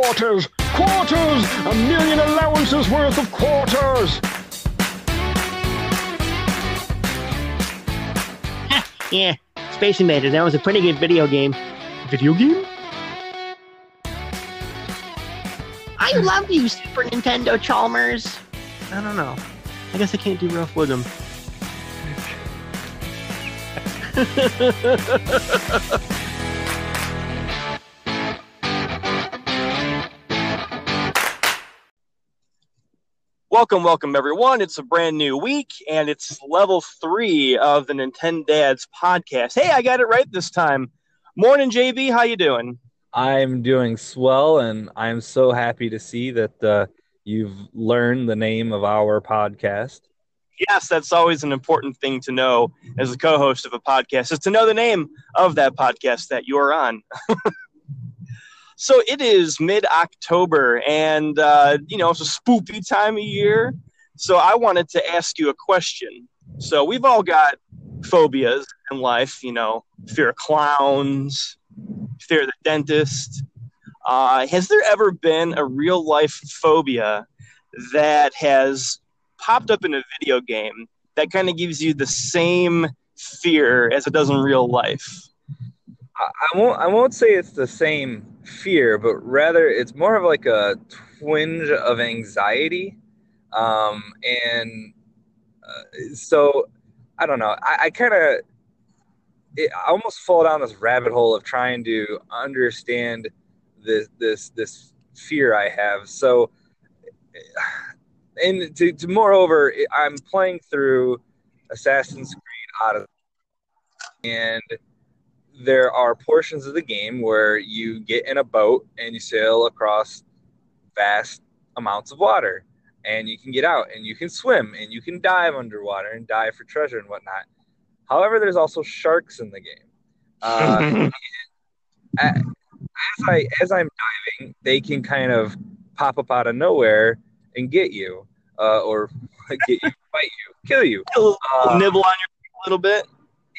quarters! Quarters! A million allowances worth of quarters! Yeah, Space Invaders. That was a pretty good video game. Video game? I love you, Super Nintendo Chalmers. I don't know. I guess I can't do rough with them. Welcome, welcome everyone. It's a brand new week and it's level three of the Nintendo Dads podcast. Hey, I got it right this time. Morning, JB. How you doing? I'm doing swell, and I'm so happy to see that uh, you've learned the name of our podcast. Yes, that's always an important thing to know as a co-host of a podcast is to know the name of that podcast that you are on. so it is mid-October, and uh, you know it's a spoopy time of year. So I wanted to ask you a question. So we've all got phobias in life, you know, fear of clowns, fear of the dentist. Uh, has there ever been a real life phobia that has popped up in a video game that kind of gives you the same fear as it does in real life? I won't. I won't say it's the same fear, but rather it's more of like a twinge of anxiety, um, and uh, so I don't know. I, I kind of I almost fall down this rabbit hole of trying to understand this this this fear I have. So, and to, to moreover, I'm playing through Assassin's Creed Odyssey, and there are portions of the game where you get in a boat and you sail across vast amounts of water, and you can get out and you can swim and you can dive underwater and dive for treasure and whatnot However, there's also sharks in the game. Uh, as I as I'm diving, they can kind of pop up out of nowhere and get you, uh, or get you, bite you, kill you, uh, nibble on you a little bit.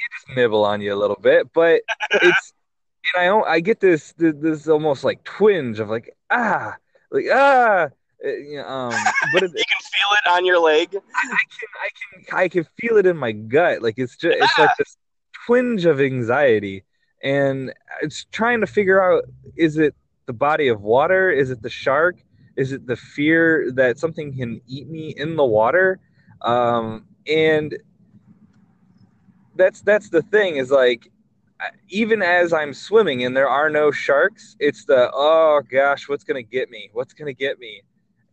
You just nibble on you a little bit, but it's and I I get this this almost like twinge of like ah like ah uh, um, but it, you can feel it on your leg. I, I, can, I can, I can feel it in my gut. Like it's just, it's like this twinge of anxiety, and it's trying to figure out: is it the body of water? Is it the shark? Is it the fear that something can eat me in the water? Um, and that's that's the thing is like even as I'm swimming and there are no sharks, it's the oh gosh, what's gonna get me? What's gonna get me?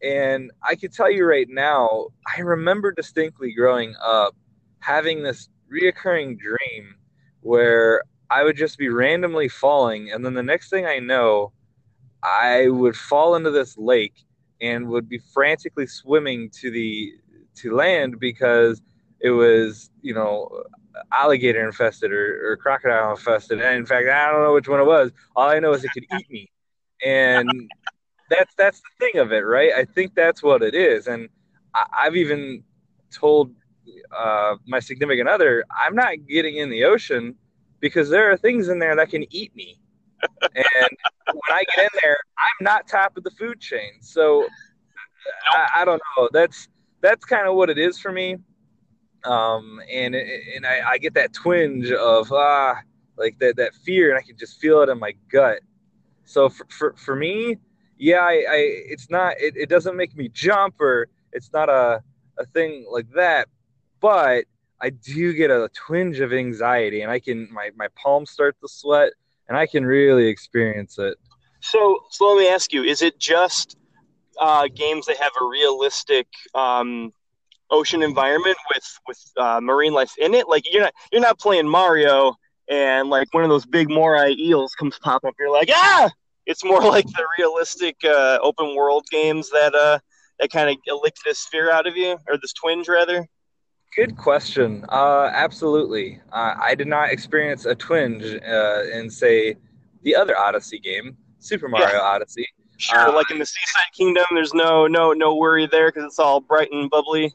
And I can tell you right now, I remember distinctly growing up having this reoccurring dream where I would just be randomly falling, and then the next thing I know, I would fall into this lake and would be frantically swimming to the to land because it was you know alligator infested or, or crocodile infested. And in fact, I don't know which one it was. All I know is it could eat me, and that's that's the thing of it, right? I think that's what it is, and I, have even told uh, my significant other, I'm not getting in the ocean because there are things in there that can eat me, and when I get in there, I'm not top of the food chain. So I, I don't know. That's that's kind of what it is for me. Um, and and I, I get that twinge of ah, like that that fear, and I can just feel it in my gut. So for for, for me, yeah, I, I it's not it, it doesn't make me jump or it's not a a thing like that, but I do get a twinge of anxiety and I can my my palms start to sweat and I can really experience it. So so let me ask you: Is it just uh, games that have a realistic um, ocean environment with with uh, marine life in it? Like you're not you're not playing Mario and like one of those big moray eels comes pop up. You're like ah it's more like the realistic uh, open world games that uh, that kind of lick this fear out of you, or this twinge rather. Good question. Uh, absolutely. Uh, I did not experience a twinge uh, in, say, the other Odyssey game, Super Mario yeah. Odyssey. Sure, uh, like in the Seaside Kingdom, there's no no no worry there because it's all bright and bubbly.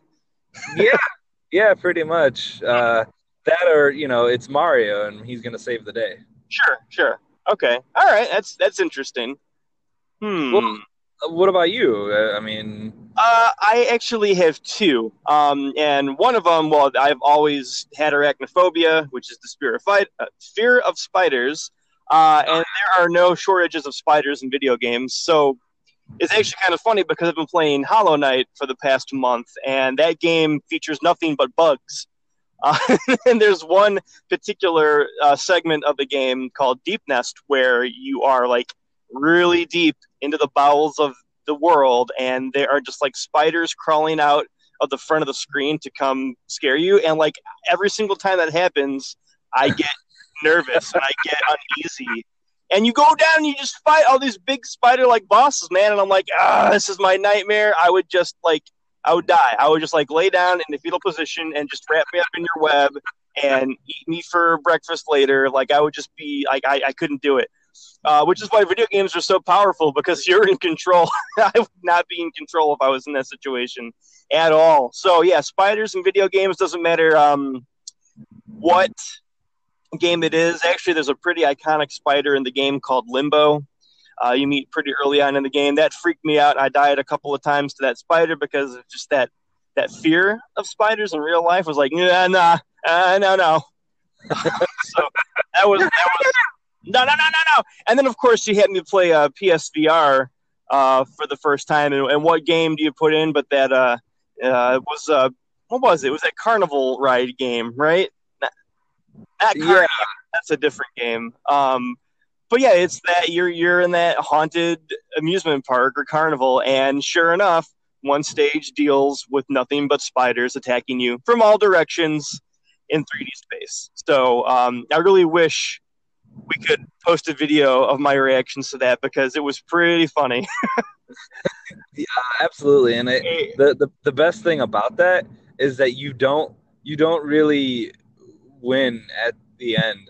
Yeah, yeah, pretty much. Uh, that or you know, it's Mario and he's gonna save the day. Sure, sure. Okay. All right. That's that's interesting. Hmm. Well, What about you? Uh, I mean, Uh, I actually have two, um, and one of them, well, I've always had arachnophobia, which is the fear of fight, uh, fear of spiders, uh, and there are no shortages of spiders in video games. So it's actually kind of funny because I've been playing Hollow Knight for the past month, and that game features nothing but bugs. Uh, and there's one particular uh, segment of the game called Deepnest where you are like really deep into the bowels of the world, and there are just like spiders crawling out of the front of the screen to come scare you. And like every single time that happens, I get nervous and I get uneasy. And you go down and you just fight all these big spider like bosses, man. And I'm like, ah, this is my nightmare. I would just like, I would die. I would just like lay down in the fetal position and just wrap me up in your web and eat me for breakfast later. Like I would just be like, I, I couldn't do it uh, which is why video games are so powerful because you're in control. I would not be in control if I was in that situation at all. So yeah, spiders and video games doesn't matter um, what game it is. Actually, there's a pretty iconic spider in the game called Limbo. Uh, you meet pretty early on in the game. That freaked me out. I died a couple of times to that spider because of just that that fear of spiders in real life was like, nah, nah, uh, no, no. so that was that was no, no, no, no, no. And then, of course, you had me play uh, PSVR uh, for the first time. And, and what game do you put in? But that uh, uh, was uh, what was it? It was that Carnival ride game, right? Not Yeah. That's a different game. Um, but yeah, it's that you're you're in that haunted amusement park or carnival, and sure enough, one stage deals with nothing but spiders attacking you from all directions in 3D space. So um, I really wish we could post a video of my reactions to that because it was pretty funny. Yeah, absolutely. And it, the, the the best thing about that is that you don't you don't really win at the end.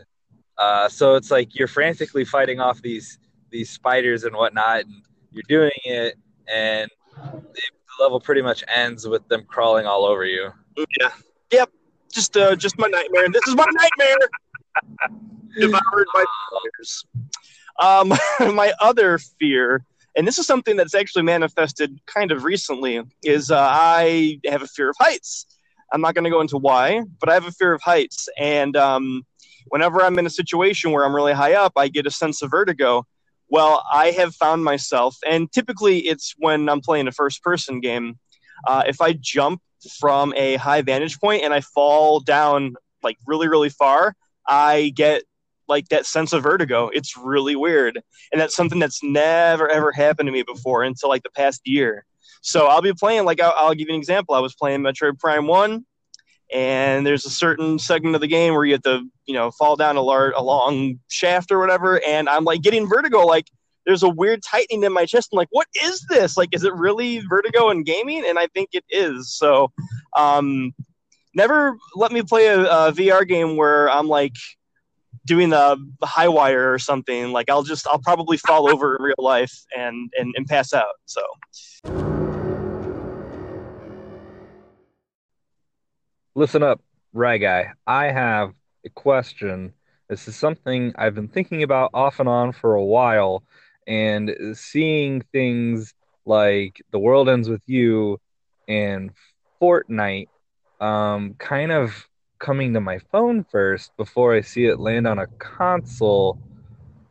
Uh, so it's like you're frantically fighting off these these spiders and whatnot, and you're doing it, and the level pretty much ends with them crawling all over you. yeah. Yep. Just uh, just my nightmare. This is my nightmare. Devoured by spiders. Um, my other fear, and this is something that's actually manifested kind of recently, is uh, I have a fear of heights. I'm not going to go into why, but I have a fear of heights, and um, whenever I'm in a situation where I'm really high up, I get a sense of vertigo. Well, I have found myself, and typically it's when I'm playing a first person game. Uh, if I jump from a high vantage point and I fall down like really, really far, I get like that sense of vertigo. It's really weird. And that's something that's never, ever happened to me before until like the past year. So I'll be playing, like, I'll, I'll give you an example. I was playing Metroid Prime 1, and there's a certain segment of the game where you have to, you know, fall down a, large, a long shaft or whatever, and I'm like getting vertigo. Like, there's a weird tightening in my chest. I'm like, what is this? Like, is it really vertigo in gaming? And I think it is. So, um, never let me play a, a VR game where I'm like doing the, the high wire or something. Like, I'll just, I'll probably fall over in real life and, and, and pass out. So, Listen up, Rye Guy. I have a question. This is something I've been thinking about off and on for a while, and seeing things like The World Ends With You and Fortnite um, kind of coming to my phone first before I see it land on a console.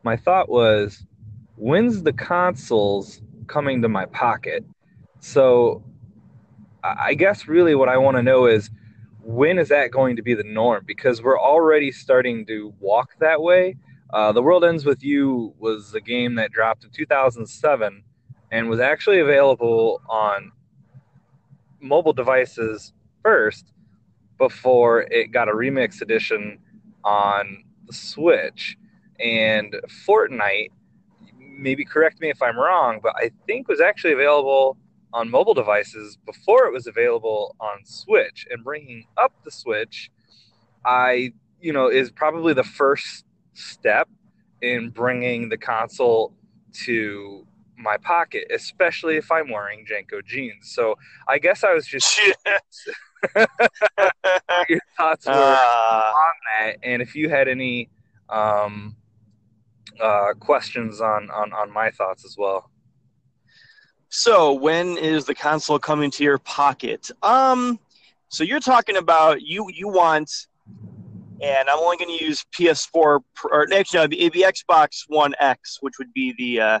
My thought was, when's the consoles coming to my pocket? So I I guess really what I want to know is when is that going to be the norm? Because we're already starting to walk that way. Uh, the World Ends With You was a game that dropped in 2007 and was actually available on mobile devices first before it got a remix edition on the Switch. And Fortnite, maybe correct me if I'm wrong, but I think was actually available on mobile devices before it was available on Switch. And bringing up the Switch, I, you know, is probably the first step in bringing the console to my pocket, especially if I'm wearing JNCO jeans. So I guess I was just your thoughts were uh, on that, and if you had any um, uh, questions on, on on my thoughts as well. So when is the console coming to your pocket? Um, so you're talking about you you want, and I'm only going to use PS4 or actually no, it'd be Xbox One X, which would be the uh,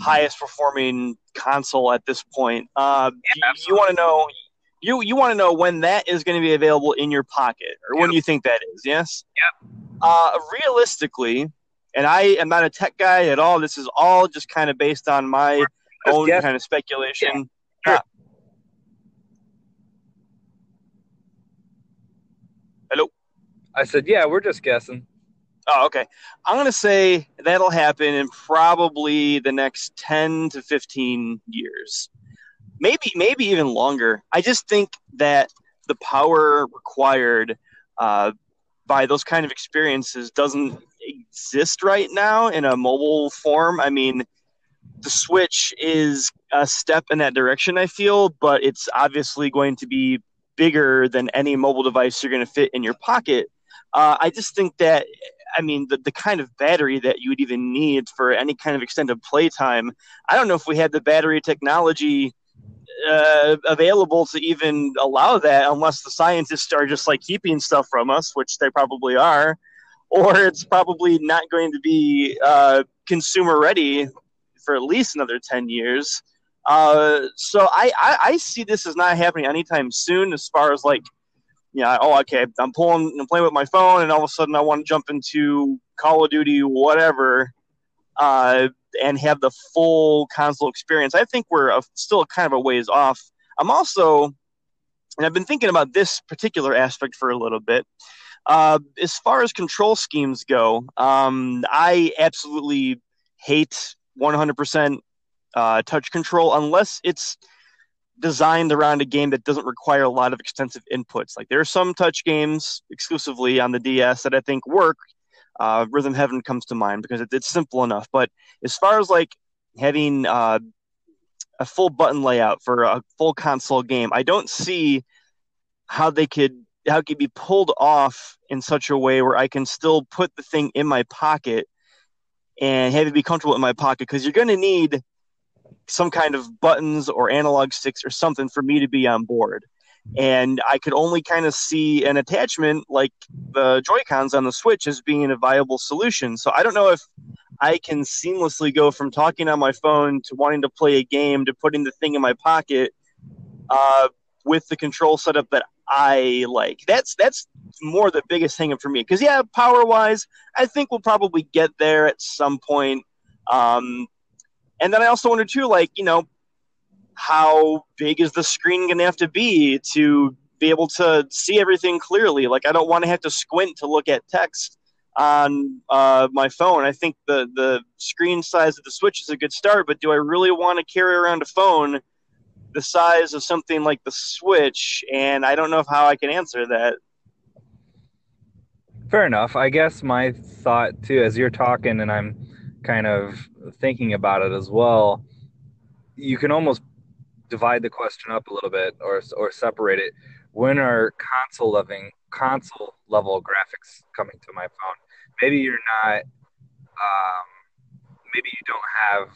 highest performing console at this point. Uh, you, you want to know you you want to know when that is going to be available in your pocket, or when you think that is? Yes. Yep. Uh, realistically, and I am not a tech guy at all. This is all just kind of based on my own guess. kind of speculation. Sure. Yeah. Hello. I said, yeah, we're just guessing. Oh, okay. I'm going to say that'll happen in probably the next 10 to 15 years. Maybe maybe even longer. I just think that the power required uh, by those kind of experiences doesn't exist right now in a mobile form. I mean, the Switch is a step in that direction, I feel, but it's obviously going to be bigger than any mobile device you're going to fit in your pocket. Uh, I just think that I mean, the, the kind of battery that you would even need for any kind of extended playtime. I don't know if we had the battery technology uh, available to even allow that, unless the scientists are just like keeping stuff from us, which they probably are, or it's probably not going to be uh, consumer ready for at least another 10 years. Uh, so I, I, I see this as not happening anytime soon as far as like yeah, oh, okay, I'm pulling, I'm playing with my phone, and all of a sudden I want to jump into Call of Duty, whatever, uh, and have the full console experience. I think we're uh still kind of a ways off. I'm also, and I've been thinking about this particular aspect for a little bit. Uh, as far as control schemes go, um, I absolutely hate 100% uh, touch control unless it's designed around a game that doesn't require a lot of extensive inputs. Like there are some touch games exclusively on the DS that I think work. Uh, Rhythm Heaven comes to mind because it, it's simple enough. But as far as like having uh, a full button layout for a full console game, I don't see how they could how it could be pulled off in such a way where I can still put the thing in my pocket and have it be comfortable in my pocket because you're going to need some kind of buttons or analog sticks or something for me to be on board. And I could only kind of see an attachment like the Joy Cons on the Switch as being a viable solution. So I don't know if I can seamlessly go from talking on my phone to wanting to play a game to putting the thing in my pocket uh, with the control setup that I like. That's that's more the biggest thing for me. Because yeah, power wise, I think we'll probably get there at some point. Um, and then I also wonder too, like you know, how big is the screen going to have to be to be able to see everything clearly? Like I don't want to have to squint to look at text on uh, my phone. I think the the screen size of the Switch is a good start, but do I really want to carry around a phone the size of something like the Switch? And I don't know how I can answer that. Fair enough. I guess my thought too, as you're talking and I'm kind of thinking about it as well, you can almost divide the question up a little bit or or separate it. When are console loving console level graphics coming to my phone? Maybe you're not. Um, maybe you don't have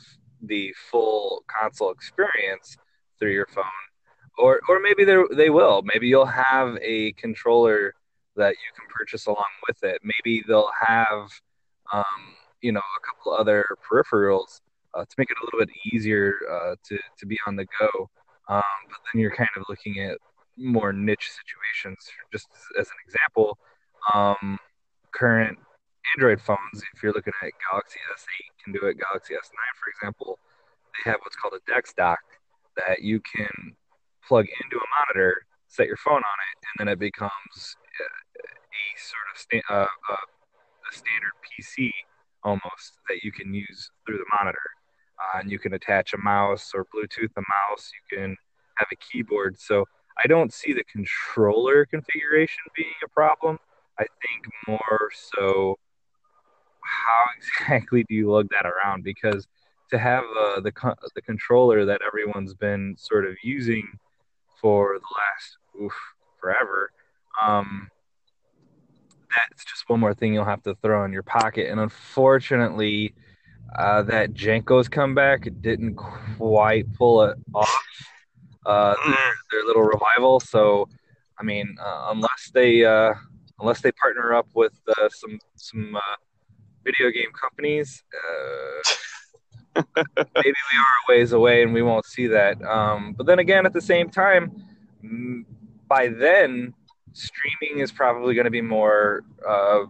the full console experience through your phone, or or maybe they they will. Maybe you'll have a controller that you can purchase along with it. Maybe they'll have, um, you know, a couple other peripherals uh, to make it a little bit easier uh, to to be on the go. Um, but then you're kind of looking at more niche situations. Just as, an example, um, current Android phones, if you're looking at Galaxy S8 can do it, Galaxy S9, for example, they have what's called a DeX dock that you can plug into a monitor, set your phone on it, and then it becomes a, sort of sta- uh, uh, a standard PC almost that you can use through the monitor. Uh, and you can attach a mouse or Bluetooth a mouse. You can have a keyboard. So I don't see the controller configuration being a problem. I think more so how exactly do you lug that around? Because to have uh, the the controller that everyone's been sort of using for the last oof forever, um, that's just one more thing you'll have to throw in your pocket. And unfortunately, uh, that JNCO's comeback didn't quite pull it off. Uh, their, their little revival. So, I mean, uh, unless they uh, unless they partner up with uh, some some uh, video game companies, maybe we are a ways away and we won't see that. Um, but then again, at the same time, by then, streaming is probably going to be more uh,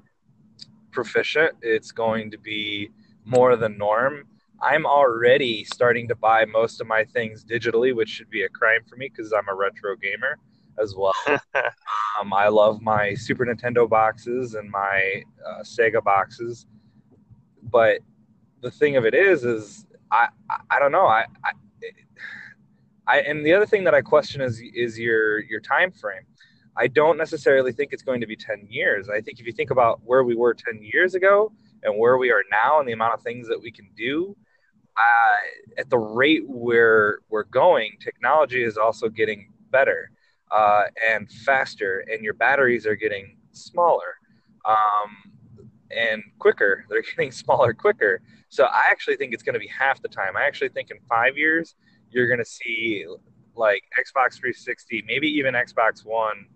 proficient. It's going to be more the norm. I'm already starting to buy most of my things digitally, which should be a crime for me because I'm a retro gamer as well. um, I love my Super Nintendo boxes and my uh, Sega boxes, but the thing of it is, is I I, don't know I, I I and the other thing that I question is is your your time frame. I don't necessarily think it's going to be 10 years. I think if you think about where we were 10 years ago and where we are now and the amount of things that we can do, uh, at the rate we're we're going, technology is also getting better uh, and faster, and your batteries are getting smaller um, and quicker. They're getting smaller quicker. So I actually think it's going to be half the time. I actually think in five years you're going to see like Xbox 360, maybe even Xbox One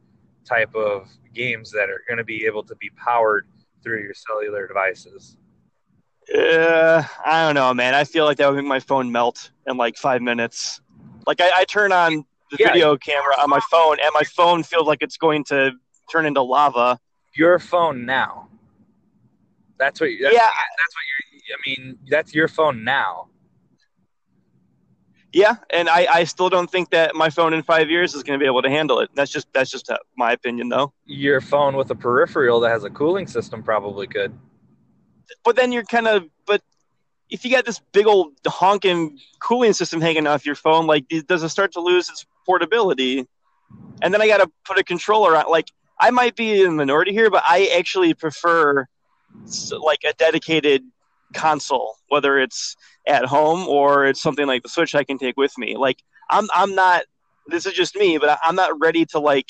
type of games that are going to be able to be powered through your cellular devices. Uh, I don't know, man. I feel like that would make my phone melt in like five minutes. Like I, I turn on the Yeah. video camera on my phone, and my phone feels like it's going to turn into lava. Your phone now. That's what. That's, Yeah. That's what you're. I mean, that's your phone now. Yeah, and I, I still don't think that my phone in five years is going to be able to handle it. That's just that's just uh, my opinion, though. Your phone with a peripheral that has a cooling system probably could. But then you're kind of but if you got this big old honking cooling system hanging off your phone, like does it start to lose its portability? And then I got to put a controller on. Like I might be in the minority here, but I actually prefer like a dedicated console, whether it's at home or it's something like the Switch I can take with me. Like I'm I'm not. This is just me, but I'm not ready to like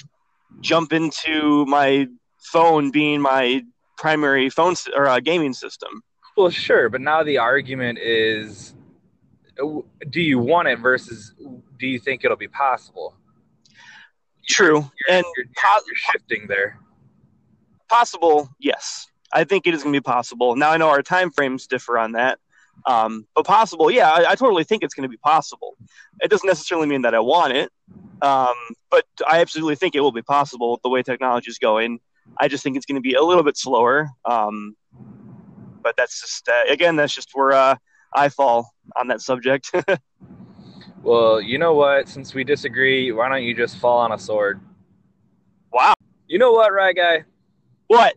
jump into my phone being my primary phone or uh, gaming system. Well, sure, but now the argument is, uh, do you want it versus do you think it'll be possible? True, and You're, po- you're shifting there. possible, yes. I think it is going to be possible. Now I know our time frames differ on that, um, but possible, yeah. I, I totally think it's going to be possible. It doesn't necessarily mean that I want it, um, but I absolutely think it will be possible with the way technology is going. I just think it's going to be a little bit slower. Um, but that's just uh, again, that's just where uh, I fall on that subject. Well, you know what? Since we disagree, why don't you just fall on a sword? wow, You know what, right guy? what?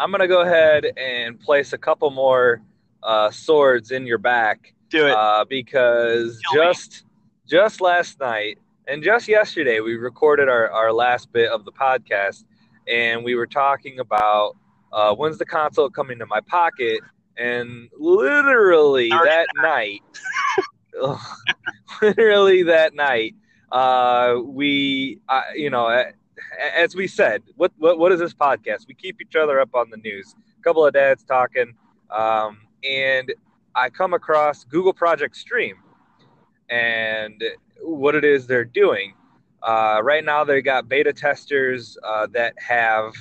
I'm gonna go ahead and place a couple more uh, swords in your back Do it. uh, because Kill me. just just last night and just yesterday we recorded our, our last bit of the podcast and we were talking about uh, when's the console coming to my pocket and literally Already that night literally that night uh, we uh, you know as we said what, what what is this podcast we keep each other up on the news a couple of dads talking um, and I come across Google Project Stream and what it is they're doing. Uh, right now, they got beta testers uh, that have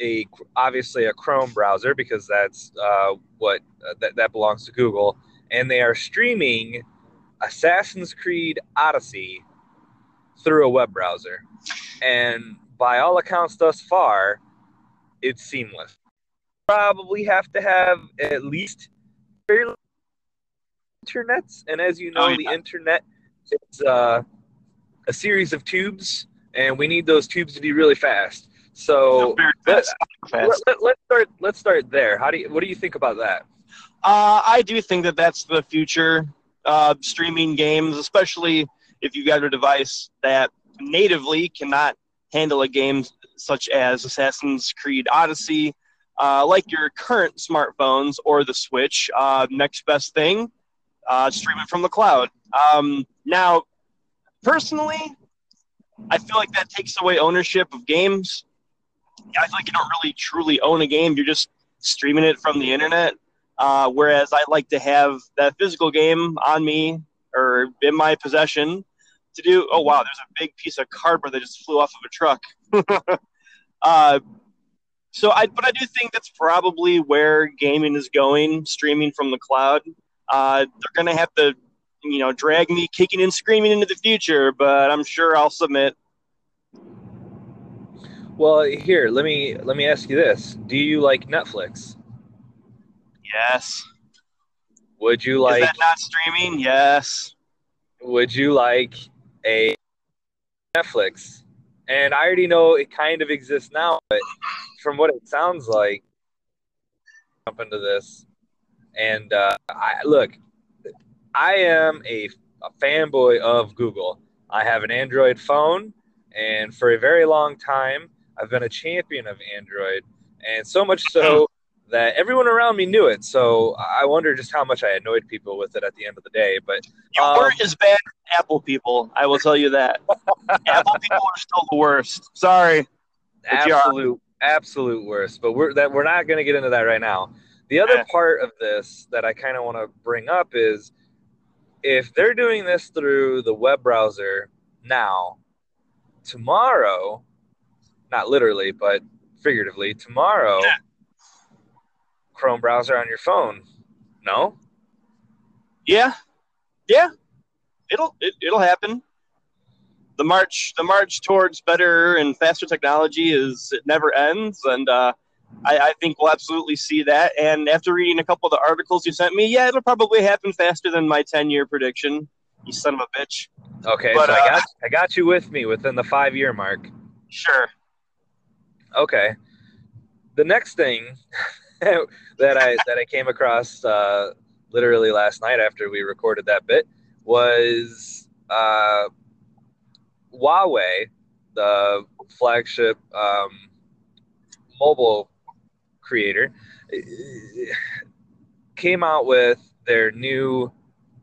a obviously a Chrome browser because that's uh, what uh, that, that belongs to Google, and they are streaming Assassin's Creed Odyssey through a web browser. And by all accounts thus far, it's seamless. Probably have to have at least fairly internets, and as you know, Oh, yeah. the internet is uh, a series of tubes, and we need those tubes to be really fast. So Very let, fast. let, let, let's start. Let's start there. How do you? What do you think about that? Uh, I do think that that's the future. Uh, streaming games, especially if you've got a device that natively cannot handle a game such as Assassin's Creed Odyssey, uh, like your current smartphones or the Switch. Uh, next best thing, uh, stream it from the cloud. Um, now, personally, I feel like that takes away ownership of games. I feel like you don't really truly own a game. You're just streaming it from the internet. Uh, whereas I like to have that physical game on me or in my possession to do. Oh wow, there's a big piece of cardboard that just flew off of a truck. uh, so I, but I do think that's probably where gaming is going, streaming from the cloud. Uh, they're gonna have to, you know, drag me kicking and screaming into the future, but I'm sure I'll submit. Well, here, let me let me ask you this: Do you like Netflix? Yes. Would you like? Is that not streaming? Yes. Would you like a Netflix? And I already know it kind of exists now, but from what it sounds like, jump into this. And uh, I look, I am a, a fanboy of Google. I have an Android phone, and for a very long time, I've been a champion of Android, and so much so that everyone around me knew it. So I wonder just how much I annoyed people with it at the end of the day. But You um, weren't as bad as Apple people. I will tell you that. Apple people are still the worst. Sorry. But you are. absolute absolute worst. But we're that we're not going to get into that right now. The other Yeah. part of this that I kind of want to bring up is if they're doing this through the web browser now, tomorrow, not literally, but figuratively, tomorrow, Yeah. Chrome browser on your phone. No? Yeah, yeah. It'll it, it'll happen. The march the march towards better and faster technology is it never ends, and uh, I, I think we'll absolutely see that. And after reading a couple of the articles you sent me, yeah, it'll probably happen faster than my ten year prediction. You son of a bitch. Okay, But, so uh, I got I got you with me within the 5 year mark. Sure. Okay. The next thing that I that I came across uh, literally last night after we recorded that bit was uh, Huawei, the flagship um, mobile creator, came out with their new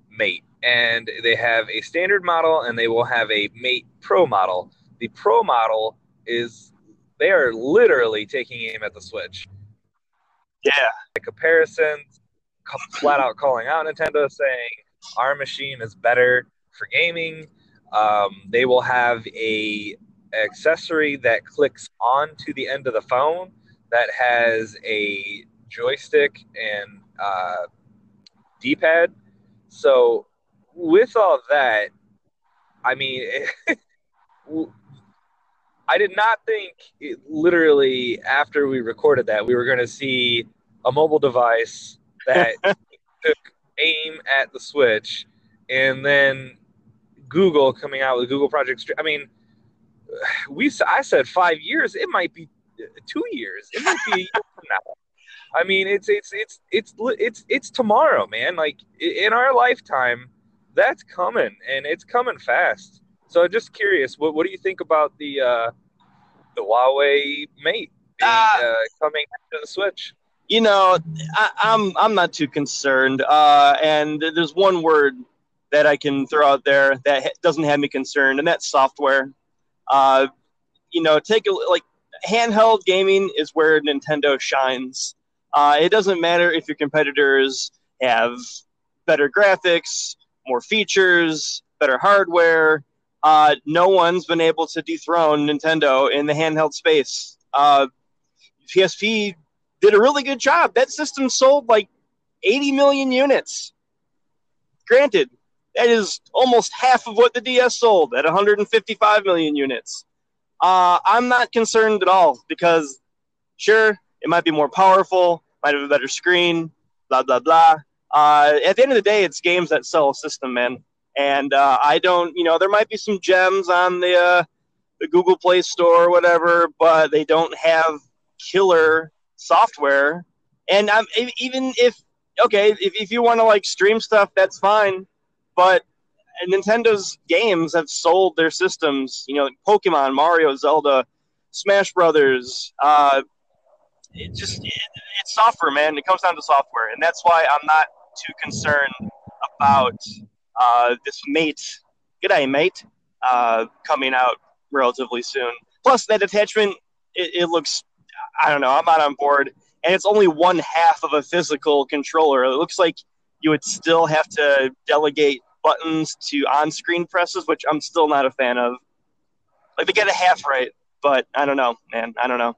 Mate, and they have a standard model and they will have a Mate Pro model. The Pro model is they are literally taking aim at the Switch. Yeah. The comparisons, flat out calling out Nintendo, saying our machine is better for gaming. Um, they will have a accessory that clicks onto the end of the phone that has a joystick and uh, D-pad. So with all that, I mean, I did not think it, literally after we recorded that we were going to see a mobile device that took aim at the Switch, and then Google coming out with Google Project. Str- I mean, we I said five years. It might be two years. It might be a year from now. I mean, it's it's it's it's it's it's tomorrow, man. Like in our lifetime, that's coming, and it's coming fast. So I'm just curious, what what do you think about the uh, the Huawei Mate being, Ah. uh, coming to the Switch? you know, I, I'm I'm not too concerned. Uh, and there's one word that I can throw out there that doesn't have me concerned, and that's software. Uh, you know, take a like handheld gaming is where Nintendo shines. Uh, it doesn't matter if your competitors have better graphics, more features, better hardware. Uh, no one's been able to dethrone Nintendo in the handheld space. Uh, PSP did a really good job. That system sold like 80 million units. Granted, that is almost half of what the DS sold at 155 million units. Uh, I'm not concerned at all because, sure, it might be more powerful, might have a better screen, blah, blah, blah. Uh, at the end of the day, it's games that sell a system, man. And uh, I don't, you know, there might be some gems on the, uh, the Google Play Store or whatever, but they don't have killer software. And I'm even if okay, if, if you want to like stream stuff, that's fine. But Nintendo's games have sold their systems. You know, Pokemon, Mario, Zelda, Smash Brothers. Uh, it just it, it's software, man. It comes down to software, and that's why I'm not too concerned about uh, this mate. G'day, mate. Uh, coming out relatively soon. Plus, that attachment, it, it looks. I don't know. I'm not on board. and it's only one half of a physical controller. It looks like you would still have to delegate buttons to on-screen presses, which I'm still not a fan of. Like they get a half right, but I don't know, man. I don't know.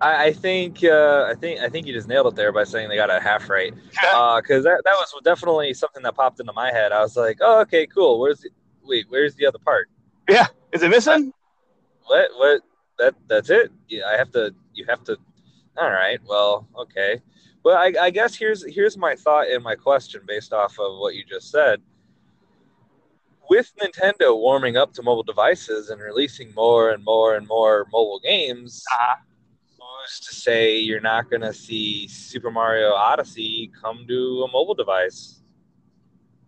I, I think uh, I think I think you just nailed it there by saying they got a half right. Because that, that was definitely something that popped into my head. I was like, oh, okay, cool. Where's the wait? Where's the other part? yeah, is it missing? What what that that's it? Yeah, I have to. You have to. All right. Well, okay. Well, I, I guess here's here's my thought and my question based off of what you just said. With Nintendo warming up to mobile devices and releasing more and more and more mobile games, Uh-huh. To say you're not going to see Super Mario Odyssey come to a mobile device?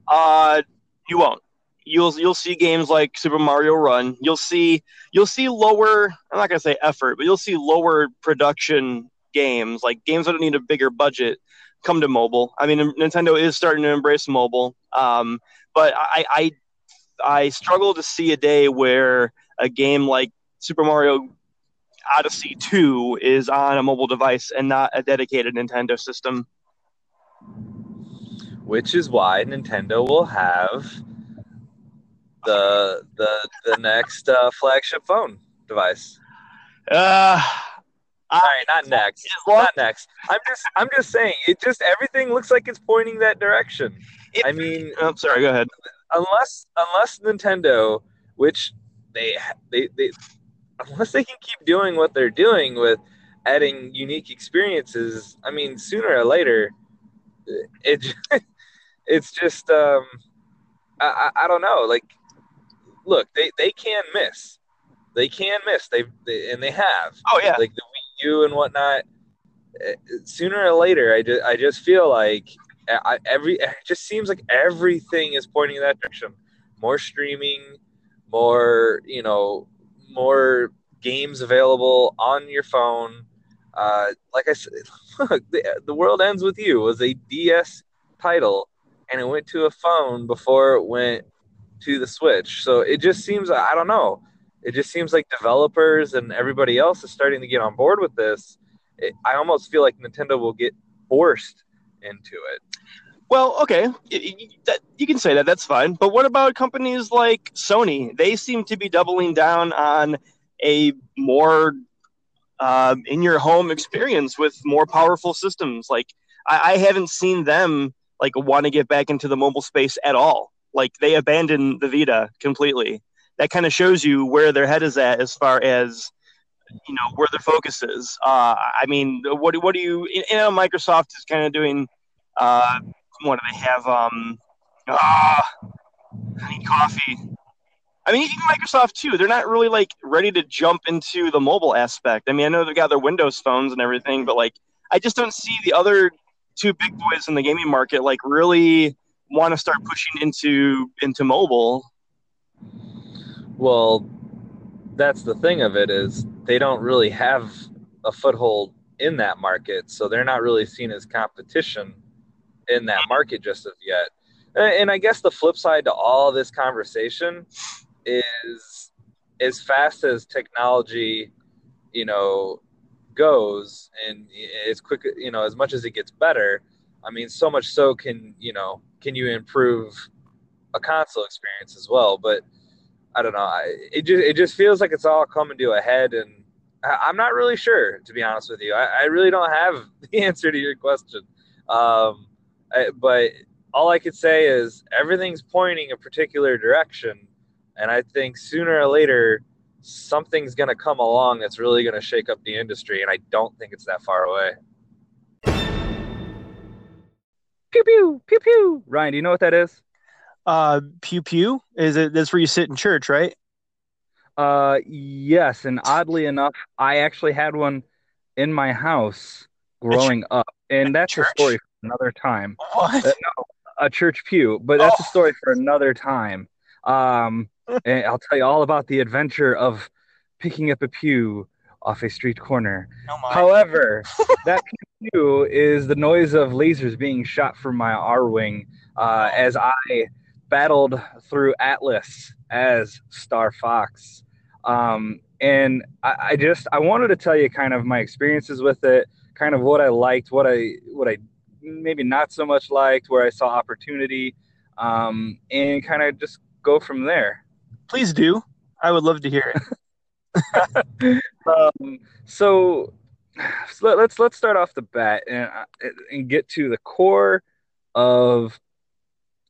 Uh, you won't. You'll you'll see games like Super Mario Run. You'll see you'll see lower. I'm not gonna say effort, but you'll see lower production games like games that don't need a bigger budget come to mobile. I mean, Nintendo is starting to embrace mobile. Um, but I I I struggle to see a day where a game like Super Mario Odyssey 2 is on a mobile device and not a dedicated Nintendo system. Which is why Nintendo will have the the the next uh, flagship phone device. Uh, All right, not next. Not next. I'm just I'm just saying it just everything looks like it's pointing that direction. It- I mean, oh, sorry, go ahead. unless unless Nintendo, which they they they unless they can keep doing what they're doing with adding unique experiences, I mean, sooner or later, it it's just um, I, I don't know. Like, look, they they can miss, they can miss. They, they and they have Oh yeah, like the Wii U and whatnot. eh, Sooner or later, I just I just feel like eh, I, every it just seems like everything is pointing in that direction. More streaming, more you know, more games available on your phone. Uh, like I said, look, the, the world ends with you was a DS title, and it went to a phone before it went to the Switch. So it just seems I don't know it just seems like developers and everybody else is starting to get on board with this. It, I almost feel like Nintendo will get forced into it. Well, okay, you can say that. That's fine. But what about companies like Sony? They seem to be doubling down on a more um, in-your-home experience with more powerful systems. Like I, I haven't seen them like want to get back into the mobile space at all. Like they abandoned the Vita completely. That kind of shows you where their head is at as far as you know where their focus is. Uh, I mean, what what do you? You know, Microsoft is kind of doing. Uh, what do they have? Um, ah, I need coffee. I mean, even Microsoft too. They're not really like ready to jump into the mobile aspect. I mean, I know they've got their Windows phones and everything, but like, I just don't see the other two big boys in the gaming market like really want to start pushing into into mobile. Well, that's the thing of it is they don't really have a foothold in that market, so they're not really seen as competition in that market just of yet. And I guess the flip side to all this conversation is as fast as technology, you know, goes and as quick, you know, as much as it gets better, I mean, so much so can, you know, can you improve a console experience as well, but I don't know. I, it just it just feels like it's all coming to a head, and I'm not really sure, to be honest with you. I, I really don't have the answer to your question. Um, I, but all I could say is everything's pointing a particular direction, and I think sooner or later something's going to come along that's really going to shake up the industry, and I don't think it's that far away. Pew pew pew pew. Ryan, do you know what that is? Uh, pew pew. Is it? That's where you sit in church, right? Uh, yes, and oddly enough, I actually had one in my house growing up, and that's a story for another time. What? Uh, no, a church pew, but that's a Oh. story for another time. Um, and I'll tell you all about the adventure of picking up a pew off a street corner. Oh. However, that pew is the noise of lasers being shot from my Arwing uh, as I battled through Atlas as Star Fox. Um, and I, I just I wanted to tell you kind of my experiences with it, kind of what I liked, what I what I maybe not so much liked, where I saw opportunity, um, and kind of just go from there. Please do. I would love to hear it. um, so, so let, let's let's start off the bat and and get to the core of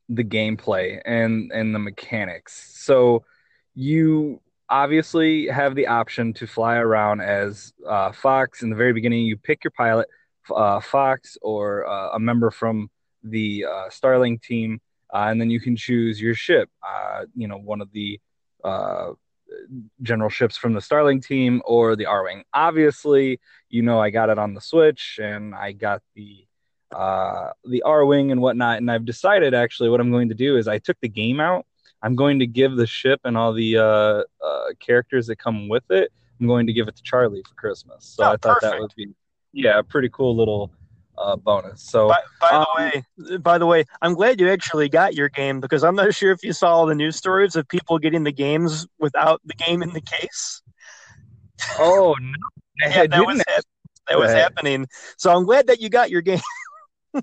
the gameplay and and the mechanics. So you obviously have the option to fly around as uh, Fox. In the very beginning, you pick your pilot, uh, Fox, or uh, a member from the uh, Starlink team, uh, and then you can choose your ship. Uh, you know, one of the general ships from the Starlink team or the Arwing. Obviously, you know I got it on the Switch, and I got the uh, the Arwing and whatnot. And I've decided actually what I'm going to do is I took the game out. I'm going to give the ship and all the uh, uh, characters that come with it. I'm going to give it to Charlie for Christmas. So Oh, I thought that would be yeah, a pretty cool little uh, bonus. So By, by Um, the way, by the way, I'm glad you actually got your game because I'm not sure if you saw all the news stories of people getting the games without the game in the case. oh no, Yeah, that was hap- that was Right. happening. So I'm glad that you got your game.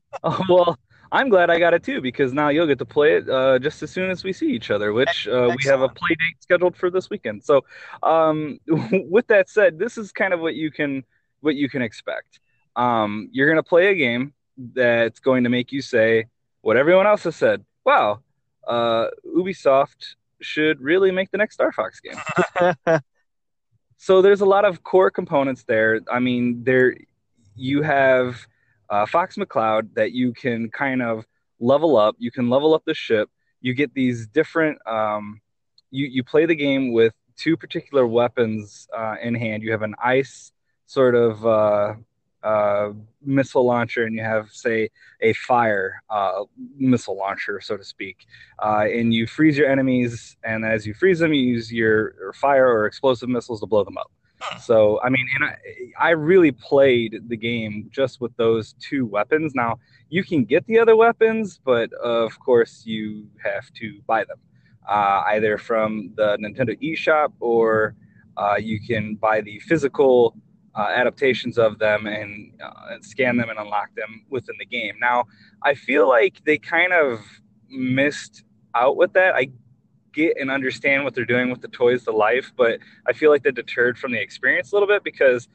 Oh, well, I'm glad I got it too because now you'll get to play it uh, just as soon as we see each other, which uh, we have a play date scheduled for this weekend. So, um, with that said, this is kind of what you can what you can expect. Um, you're gonna play a game that's going to make you say what everyone else has said. Wow, uh, Ubisoft should really make the next Star Fox game so there's a lot of core components there. I mean, there you have uh, Fox McCloud that you can kind of level up. You can level up the ship. You get these different. Um, you you play the game with two particular weapons uh, in hand. You have an ice sort of uh, uh, missile launcher, and you have say a fire uh, missile launcher, so to speak uh, and you freeze your enemies. And as you freeze them, you use your, your fire or explosive missiles to blow them up. So, I mean, and I, I really played the game just with those two weapons. Now, you can get the other weapons, but of course, you have to buy them uh, either from the Nintendo eShop or uh, you can buy the physical uh, adaptations of them and, uh, scan them and unlock them within the game. Now, I feel like they kind of missed out with that. I get and understand what they're doing with the toys to life, but I feel like they deterred from the experience a little bit because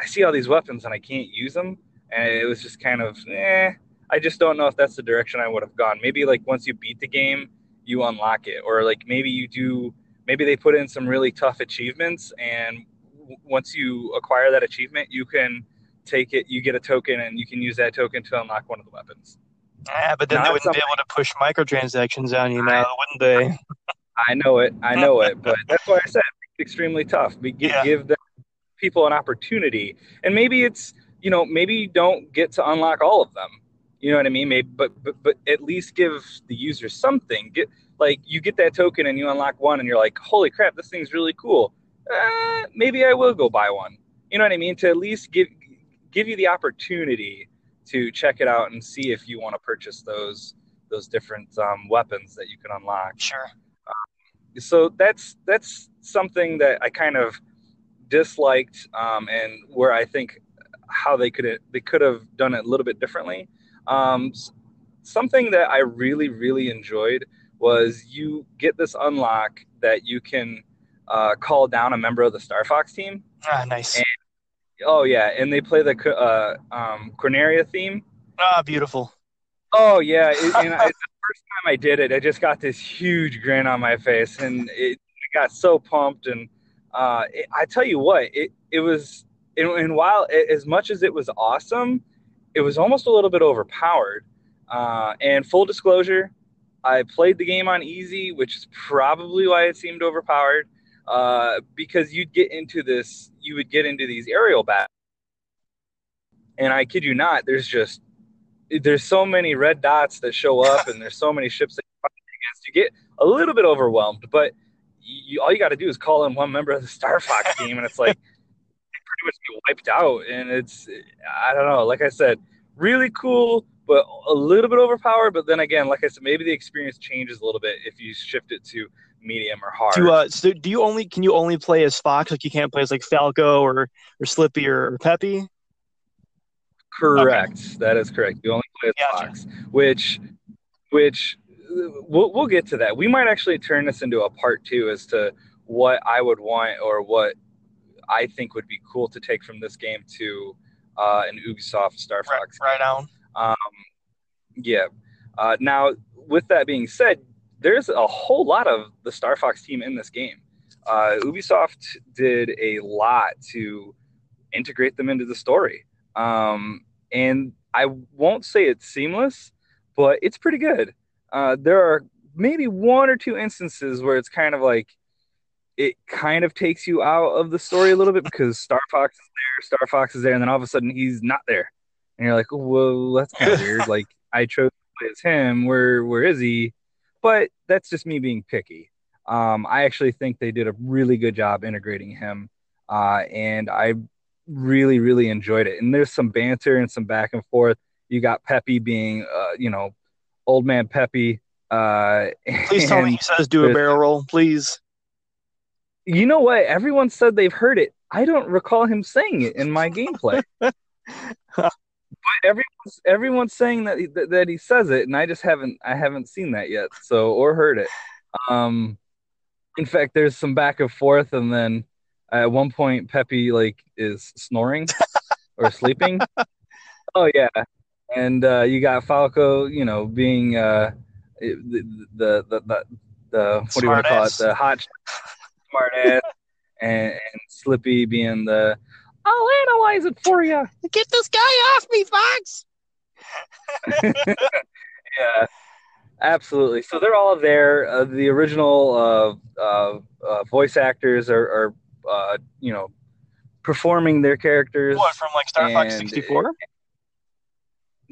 I see all these weapons and I can't use them, and it was just kind of eh. I just don't know if that's the direction I would have gone. Maybe like once you beat the game, you unlock it, or like maybe you do. Maybe they put in some really tough achievements, and once you acquire that achievement, you can take it. You get a token, and you can use that token to unlock one of the weapons. Yeah, but then No, they wouldn't be able to push microtransactions on you now, wouldn't they? I know it. I know it. But that's why I said extremely tough. We gi- Yeah. give people an opportunity, and maybe it's you know maybe you don't get to unlock all of them. You know what I mean? Maybe, but but but at least give the user something. Get like you get that token and you unlock one, and you're like, holy crap, this thing's really cool. Uh, maybe I will go buy one. You know what I mean? To at least give give you the opportunity to check it out and see if you want to purchase those those different um, weapons that you can unlock Sure. so that's that's something that I kind of disliked, um, and where I think how they could they could have done it a little bit differently. Um, something that I really really enjoyed was you get this unlock that you can uh, call down a member of the Star Fox team. Ah, nice. Oh yeah, and they play the uh, um, Corneria theme. Ah, beautiful. Oh yeah, it, and I, the first time I did it, I just got this huge grin on my face, and it I got so pumped. And uh, it, I tell you what, it it was, and, and while it, as much as it was awesome, it was almost a little bit overpowered. Uh, and full disclosure, I played the game on easy, which is probably why it seemed overpowered. Uh, because you'd get into this, you would get into these aerial battles, and I kid you not, there's just there's so many red dots that show up and there's so many ships that you get a little bit overwhelmed but you, all you got to do is call in one member of the star fox team and it's like pretty much get wiped out. And it's i don't know like i said really cool but a little bit overpowered. But then again like i said maybe the experience changes a little bit if you shift it to medium or hard Do uh, so do you only can you only play as Fox? Like you can't play as like Falco or or Slippy or, or Peppy? Correct. That is correct. You only play as Gotcha. Fox, which, which, we'll we'll get to that. We might actually turn this into a part two as to what I would want or what I think would be cool to take from this game to uh, an Ubisoft Star Right, Fox. right on. Um, yeah. Uh, now, with that being said, there's a whole lot of the Star Fox team in this game. Uh, Ubisoft did a lot to integrate them into the story. Um, and I won't say it's seamless, but it's pretty good. Uh, there are maybe one or two instances where it's kind of like it kind of takes you out of the story a little bit because Star Fox is there, Star Fox is there, and then all of a sudden he's not there and you're like, "Whoa, that's kind of weird." Like I chose to play as him. Where where is he? But that's just me being picky. Um, I actually think they did a really good job integrating him, uh, and I really really enjoyed it. And there's some banter and some back and forth. You got Peppy being, uh, you know, old man Peppy. Uh, Please tell me he says do a barrel roll, please. You know what? Everyone said they've heard it. I don't recall him saying it in my gameplay. but everyone's everyone's saying that he, that, that he says it, and I just haven't I haven't seen that yet. So or heard it. Um, in fact, there's some back and forth, and then at one point Peppy like is snoring or sleeping. Oh yeah, and uh, you got Falco, you know, being uh, the, the the the the what do you want to call it? The hot smart ass, and, and Slippy being the I'll analyze it for you. Get this guy off me, Fox. yeah, absolutely. So they're all there. Uh, the original uh, uh, uh, voice actors are, are uh, you know, performing their characters. What from like Star Fox 64?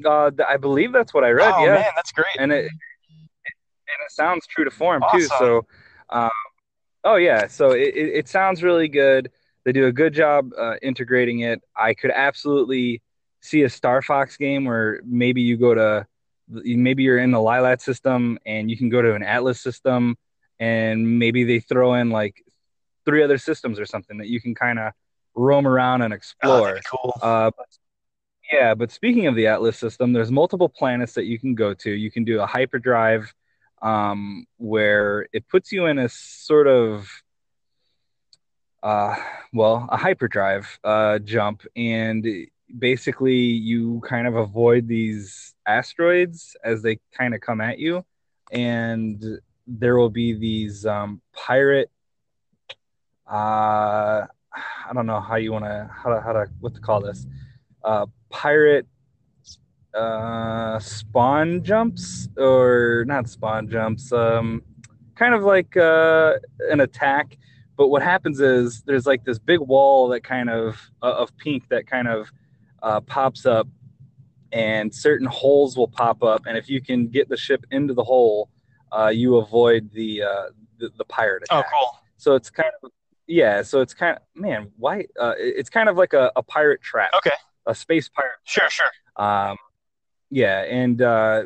Uh, I believe that's what I read. oh yeah, man, that's great. and it and it sounds true to form too. So, um, oh yeah, so it, it, it sounds really good. They do a good job uh, integrating it. I could absolutely see a Star Fox game where maybe you go to maybe you're in the Lylat system and you can go to an Atlas system, and maybe they throw in like three other systems or something that you can kind of roam around and Oh, explore. that'd cool. Uh, yeah, but speaking of the Atlas system, there's multiple planets that you can go to. You can do a hyperdrive um, where it puts you in a sort of, uh, well, a hyperdrive uh, jump, and basically you kind of avoid these asteroids as they kind of come at you, and there will be these um, pirate. Uh, I don't know how you want to how to how to what to call this uh, pirate uh, spawn jumps or not spawn jumps, um, kind of like uh, an attack. But what happens is there's like this big wall that kind of uh, of pink that kind of uh, pops up, and certain holes will pop up, and if you can get the ship into the hole, uh, you avoid the, uh, the the pirate Oh, cool. So it's kind of yeah. So it's kind of man, why? Uh, it's kind of like a, a pirate trap. Okay. A space pirate. Sure, sure. Um, yeah, and uh,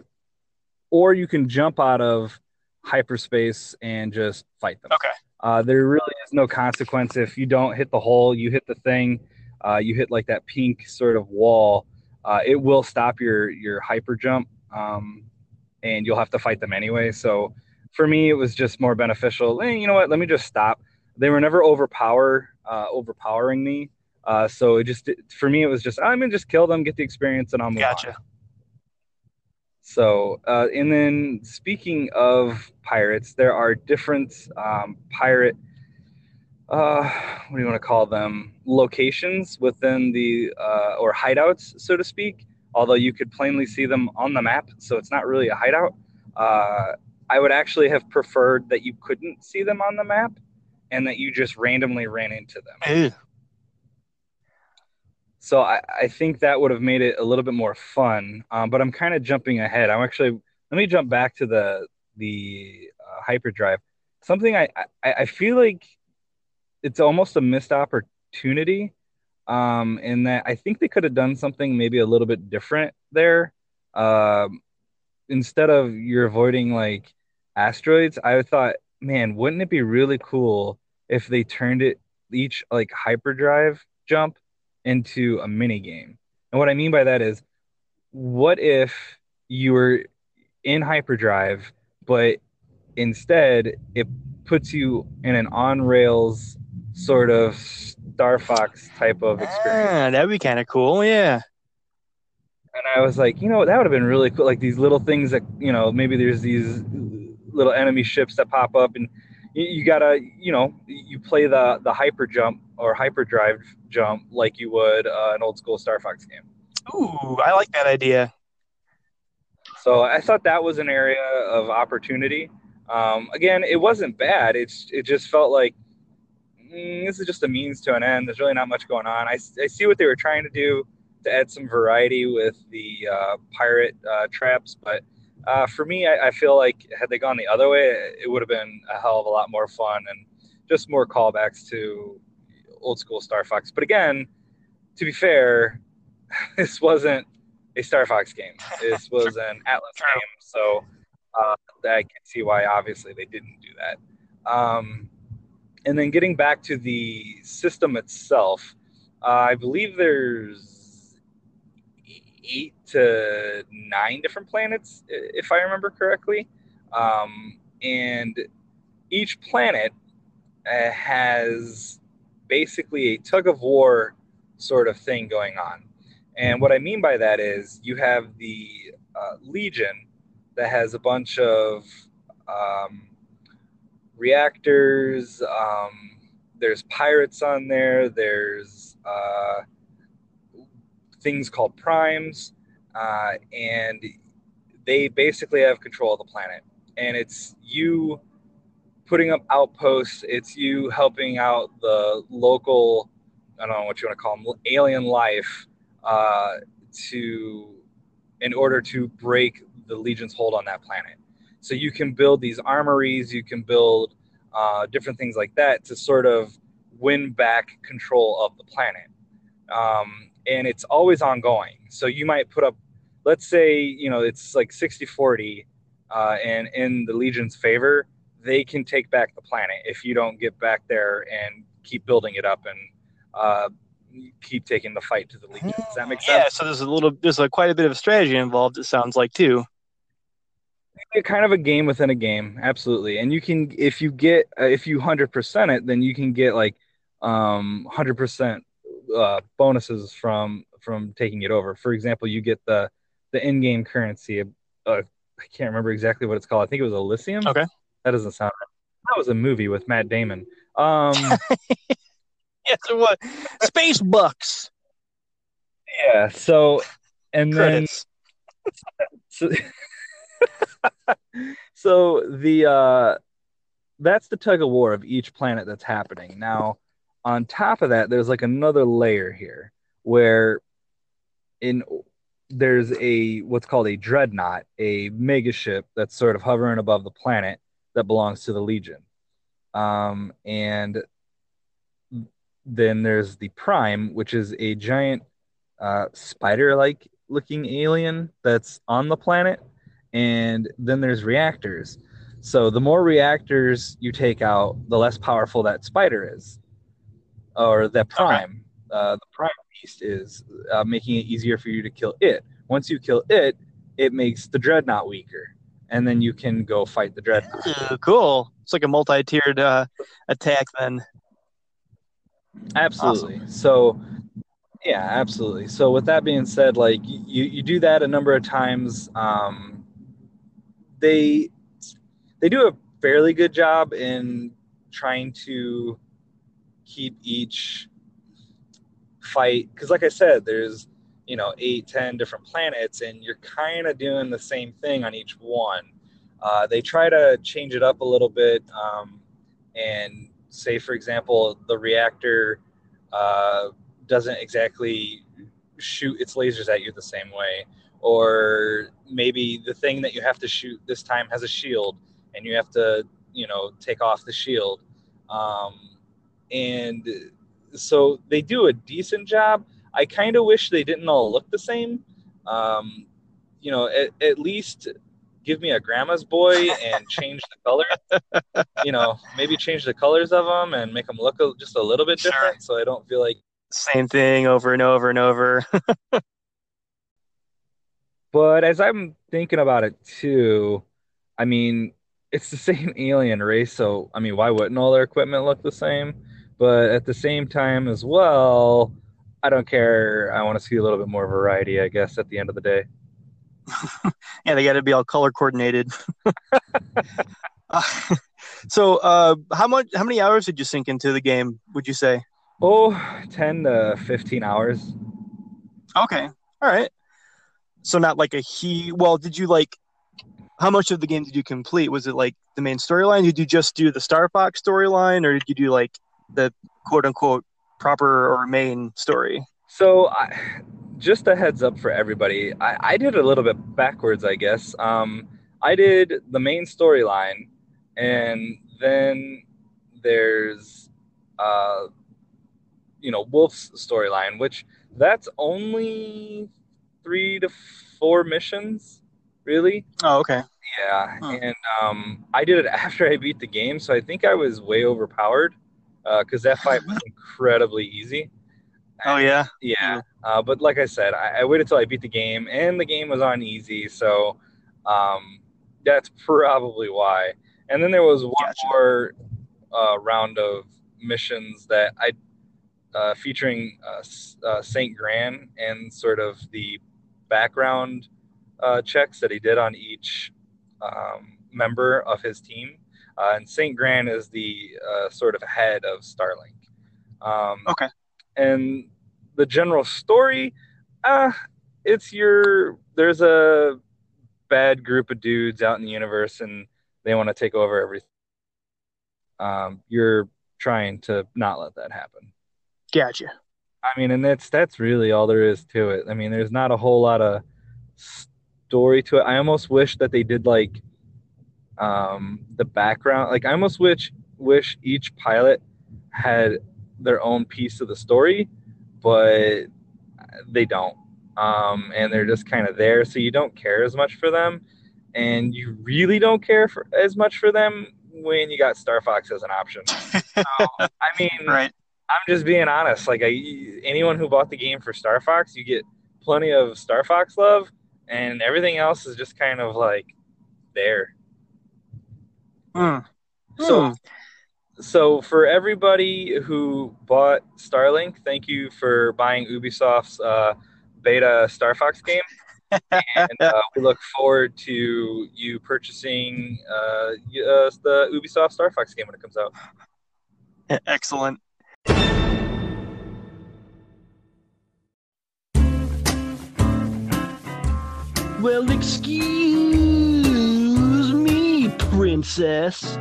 or you can jump out of hyperspace and just fight them. Okay. Uh, there really is no consequence if you don't hit the hole. You hit the thing. Uh, you hit like that pink sort of wall. Uh, it will stop your your hyper jump, um, and you'll have to fight them anyway. So for me, it was just more beneficial. Eh, you know what? Let me just stop. They were never overpower uh, overpowering me. Uh, so it just for me, it was just I'm gonna just kill them, get the experience, and I'll move on. Gotcha. So, uh, and then speaking of pirates, there are different um, pirate, uh, what do you want to call them, locations within the, uh, or hideouts, so to speak, although you could plainly see them on the map, so it's not really a hideout. Uh, I would actually have preferred that you couldn't see them on the map and that you just randomly ran into them. Ew. So I, I think that would have made it a little bit more fun. Um, but I'm kind of jumping ahead. I'm actually let me jump back to the the uh, hyperdrive. Something I, I I feel like it's almost a missed opportunity. Um, in that I think they could have done something maybe a little bit different there. Um, instead of you're avoiding like asteroids, I thought, man, wouldn't it be really cool if they turned it each like hyperdrive jump into a mini game. And what I mean by that is, what if you were in hyperdrive, but instead it puts you in an on rails sort of Star Fox type of experience. Ah, that'd be kind of cool. Yeah. And I was like, you know, that would have been really cool. Like these little things that, you know, maybe there's these little enemy ships that pop up and you, you gotta, you know, you play the, the hyper jump or hyperdrive jump like you would uh, an old school Star Fox game. Ooh, I like that idea. So I thought that was an area of opportunity. Um, again, it wasn't bad. It's it just felt like mm, this is just a means to an end. There's really not much going on. I, I see what they were trying to do to add some variety with the uh, pirate uh, traps, but uh, for me, I, I, feel like had they gone the other way, it would have been a hell of a lot more fun and just more callbacks to old school Star Fox. But again, to be fair, this wasn't a Star Fox game. This was an Atlas game, so uh, I can see why obviously they didn't do that. Um, and then getting back to the system itself, uh, I believe there's eight to nine different planets, if I remember correctly. Um, and each planet uh, has basically a tug of war sort of thing going on. And what I mean by that is you have the uh, Legion that has a bunch of um, reactors. Um, there's pirates on there. There's uh, things called primes, uh, and they basically have control of the planet. And it's you putting up outposts. It's you helping out the local. I don't know what you want to call them, alien life uh, to in order to break the Legion's hold on that planet. So you can build these armories, you can build uh, different things like that to sort of win back control of the planet. Um, and it's always ongoing. So you might put up, let's say, you know, it's like 60 40, uh, and in the Legion's favor, they can take back the planet if you don't get back there and keep building it up and uh, keep taking the fight to the Legion. Does that make sense? Yeah, so there's a little, there's a, quite a bit of strategy involved. It sounds like too. Kind of a game within a game, absolutely. And you can, if you get, uh, if you hundred percent it, then you can get like um hundred percent uh, bonuses from from taking it over. For example, you get the the in-game currency. Uh, I can't remember exactly what it's called. I think it was Elysium. Okay, that doesn't sound. Right. That was a movie with Matt Damon. Um, yes, it was. Space Bucks. Yeah. So, and Credits. then. So, so the uh, that's the tug of war of each planet that's happening. Now, on top of that, there's like another layer here where in there's a what's called a dreadnought, a mega ship that's sort of hovering above the planet that belongs to the Legion. Um, and then there's the Prime, which is a giant uh, spider-like looking alien that's on the planet, and then there's reactors. So the more reactors you take out, the less powerful that spider is, or that Prime. Okay. Uh, the Prime beast is uh, making it easier for you to kill it. Once you kill it, it makes the dreadnought weaker, and then you can go fight the dreadnought. Ooh, cool. It's like a multi-tiered uh, attack then. Absolutely. Awesome. So, yeah, absolutely. So, with that being said, like you, you do that a number of times. Um, they they do a fairly good job in trying to keep each fight because, like I said, there's you know eight, ten different planets, and you're kind of doing the same thing on each one. Uh, they try to change it up a little bit um, and say, for example, the reactor uh, doesn't exactly shoot its lasers at you the same way, or maybe the thing that you have to shoot this time has a shield, and you have to, you know, take off the shield. Um, and so they do a decent job. I kind of wish they didn't all look the same. Um, you know, at, at least give me a grandma's boy and change the color. you know, maybe change the colors of them and make them look a, just a little bit different, sure. so I don't feel like same thing over and over and over. but as I'm thinking about it too, I mean, it's the same alien race, so I mean, why wouldn't all their equipment look the same? But at the same time as well, I don't care. I want to see a little bit more variety, I guess, at the end of the day. yeah, they got to be all color coordinated. uh, so, uh, how much? How many hours did you sink into the game? Would you say? Oh, 10 to 15 hours. Okay, all right. So not like a he. Well, did you like? How much of the game did you complete? Was it like the main storyline? Did you just do the Star Fox storyline, or did you do like the quote unquote proper or main story? So, I, just a heads up for everybody. I, I did a little bit backwards, I guess. Um, I did the main storyline, and then there's, uh, you know, Wolf's storyline, which that's only three to four missions, really. Oh, okay. Yeah, huh. and um, I did it after I beat the game, so I think I was way overpowered because uh, that fight was incredibly easy. Oh yeah, yeah. Uh, but like I said, I, I, waited till I beat the game, and the game was on easy, so um, that's probably why. And then there was one gotcha. more uh, round of missions that I uh, featuring uh, uh, St. Grand and sort of the background uh, checks that he did on each um, member of his team. and St. Grand is the sort of head of Starlink. Um, okay and the general story, uh, it's your there's a bad group of dudes out in the universe and they want to take over everything. Um, you're trying to not let that happen. Gotcha. I mean, and that's that's really all there is to it. I mean, there's not a whole lot of story to it. I almost wish that they did like um, the background. Like, I almost wish wish each pilot had their own piece of the story, but they don't. Um, and they're just kind of there, so you don't care as much for them, and you really don't care for as much for them when you got Star Fox as an option. so, I mean, right. I'm just being honest. Like, I, anyone who bought the game for Star Fox, you get plenty of Star Fox love, and everything else is just kind of like there. Hmm. So, hmm so for everybody who bought Starlink, thank you for buying Ubisoft's uh, beta Star Fox game. and uh, we look forward to you purchasing uh, uh, the Ubisoft Star Fox game when it comes out. Excellent. Well, excuse me, princess.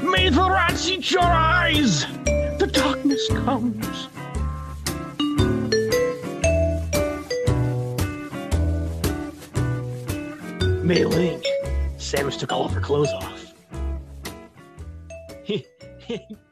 May the rats eat your eyes! The darkness comes. Mei Ling, Samus took all of her clothes off.